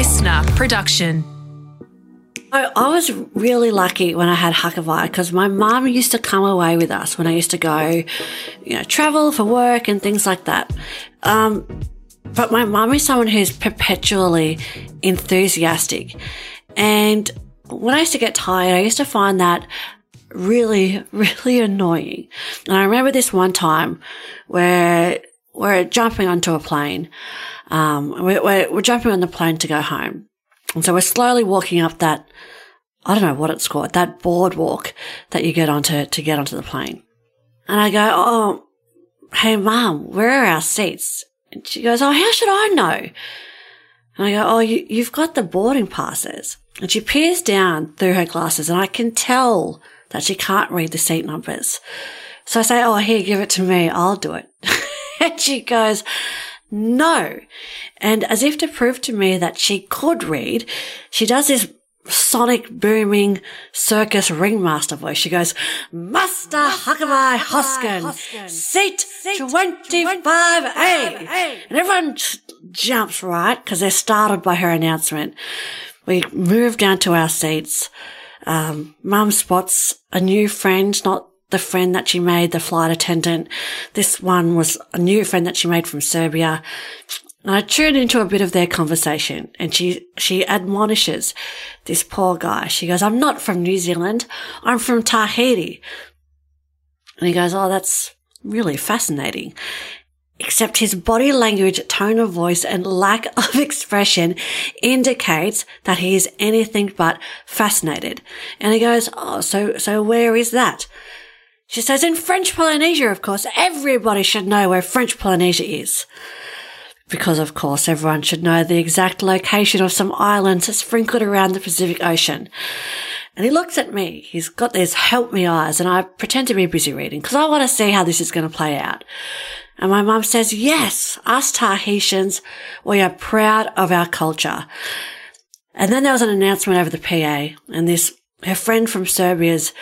listener production. I, I was really lucky when I had Hakavai because my mum used to come away with us when I used to go, you know, travel for work and things like that. Um, but my mum is someone who's perpetually enthusiastic. And when I used to get tired, I used to find that really, really annoying. And I remember this one time where we're jumping onto a plane. Um, we're, we're, we're jumping on the plane to go home. And so we're slowly walking up that, I don't know what it's called, that boardwalk that you get onto to get onto the plane. And I go, Oh, hey mom, where are our seats? And she goes, Oh, how should I know? And I go, Oh, you, you've got the boarding passes. And she peers down through her glasses and I can tell that she can't read the seat numbers. So I say, Oh, here, give it to me. I'll do it. and she goes, no. And as if to prove to me that she could read, she does this sonic booming circus ringmaster voice. She goes, Master Hakavai Hoskin, seat 25A. And everyone jumps, right? Because they're startled by her announcement. We move down to our seats. Um, Mum spots a new friend, not the friend that she made, the flight attendant. This one was a new friend that she made from Serbia. And I tuned into a bit of their conversation and she, she admonishes this poor guy. She goes, I'm not from New Zealand. I'm from Tahiti. And he goes, Oh, that's really fascinating. Except his body language, tone of voice and lack of expression indicates that he is anything but fascinated. And he goes, Oh, so, so where is that? She says, in French Polynesia, of course, everybody should know where French Polynesia is. Because, of course, everyone should know the exact location of some islands sprinkled around the Pacific Ocean. And he looks at me. He's got these help me eyes and I pretend to be busy reading because I want to see how this is going to play out. And my mum says, yes, us Tahitians, we are proud of our culture. And then there was an announcement over the PA and this, her friend from Serbia's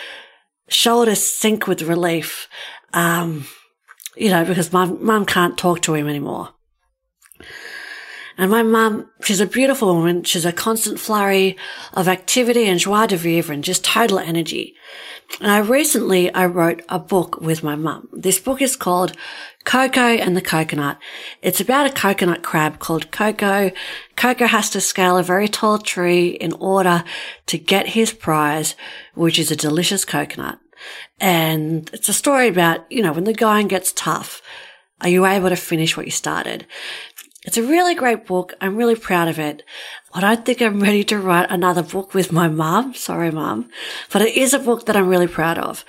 shoulders sink with relief. Um, you know, because my mum can't talk to him anymore. And my mum, she's a beautiful woman. She's a constant flurry of activity and joie de vivre and just total energy. And I recently, I wrote a book with my mum. This book is called Coco and the Coconut. It's about a coconut crab called Coco. Coco has to scale a very tall tree in order to get his prize, which is a delicious coconut. And it's a story about, you know, when the going gets tough, are you able to finish what you started? It's a really great book. I'm really proud of it. I don't think I'm ready to write another book with my mum. Sorry, mum. But it is a book that I'm really proud of.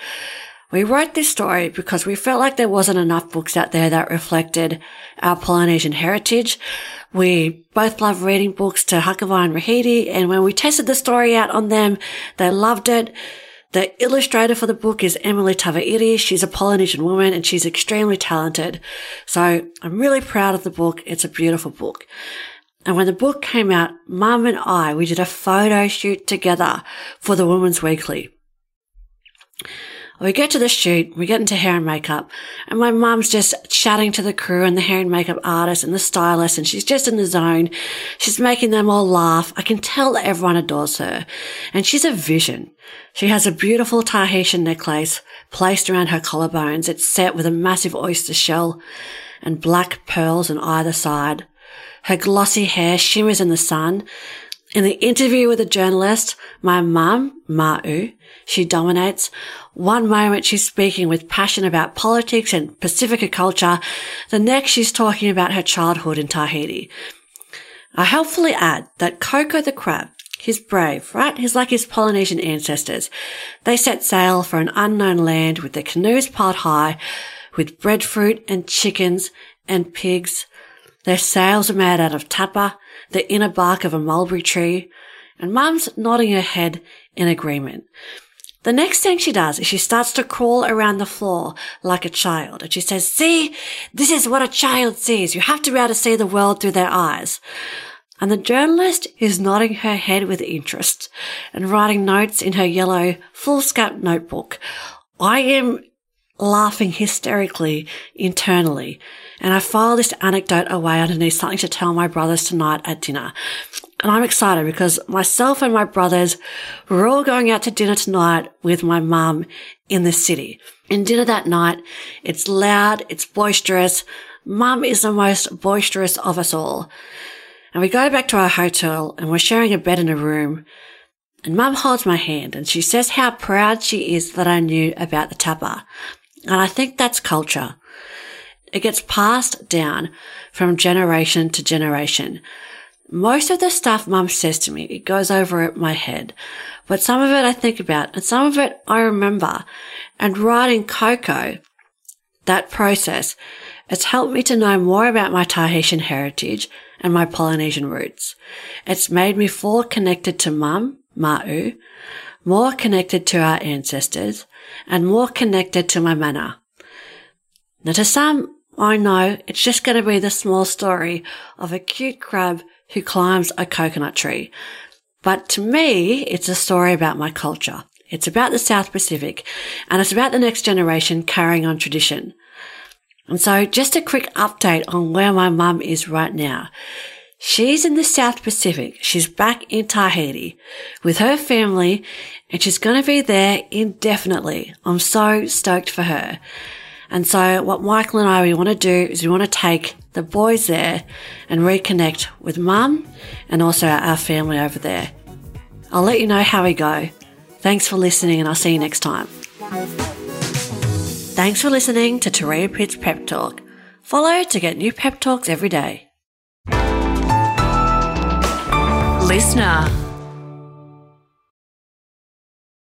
We wrote this story because we felt like there wasn't enough books out there that reflected our Polynesian heritage. We both love reading books to Hakavai and Rahiti, and when we tested the story out on them, they loved it. The illustrator for the book is Emily Tavairi. She's a Polynesian woman and she's extremely talented. So I'm really proud of the book. It's a beautiful book. And when the book came out, Mum and I, we did a photo shoot together for the Women's Weekly. We get to the shoot, we get into hair and makeup, and my mum's just chatting to the crew and the hair and makeup artist and the stylist, and she's just in the zone. She's making them all laugh. I can tell that everyone adores her. And she's a vision. She has a beautiful Tahitian necklace placed around her collarbones. It's set with a massive oyster shell and black pearls on either side. Her glossy hair shimmers in the sun. In the interview with the journalist, my mum, Ma'u, she dominates. One moment she's speaking with passion about politics and Pacifica culture. The next she's talking about her childhood in Tahiti. I helpfully add that Coco the crab, he's brave, right? He's like his Polynesian ancestors. They set sail for an unknown land with their canoes piled high, with breadfruit and chickens and pigs. Their sails are made out of tapa, the inner bark of a mulberry tree, and Mum's nodding her head in agreement. The next thing she does is she starts to crawl around the floor like a child. And she says, see, this is what a child sees. You have to be able to see the world through their eyes. And the journalist is nodding her head with interest and writing notes in her yellow foolscap notebook. I am laughing hysterically internally. And I filed this anecdote away underneath something to tell my brothers tonight at dinner. And I'm excited because myself and my brothers, we're all going out to dinner tonight with my mum in the city. In dinner that night, it's loud, it's boisterous. Mum is the most boisterous of us all. And we go back to our hotel and we're sharing a bed in a room. And mum holds my hand and she says how proud she is that I knew about the tapa. And I think that's culture. It gets passed down from generation to generation. Most of the stuff mum says to me, it goes over my head, but some of it I think about and some of it I remember. And writing Coco, that process, it's helped me to know more about my Tahitian heritage and my Polynesian roots. It's made me feel connected to mum, Ma'u, more connected to our ancestors, and more connected to my mana. Now to some, I know it's just going to be the small story of a cute crab who climbs a coconut tree. But to me, it's a story about my culture. It's about the South Pacific and it's about the next generation carrying on tradition. And so just a quick update on where my mum is right now. She's in the South Pacific. She's back in Tahiti with her family and she's going to be there indefinitely. I'm so stoked for her. And so what Michael and I, we want to do is we want to take the boys there and reconnect with mum and also our family over there. I'll let you know how we go. Thanks for listening and I'll see you next time. Thanks for listening to Turia Pitt's Pep Talk. Follow to get new pep talks every day. Listener.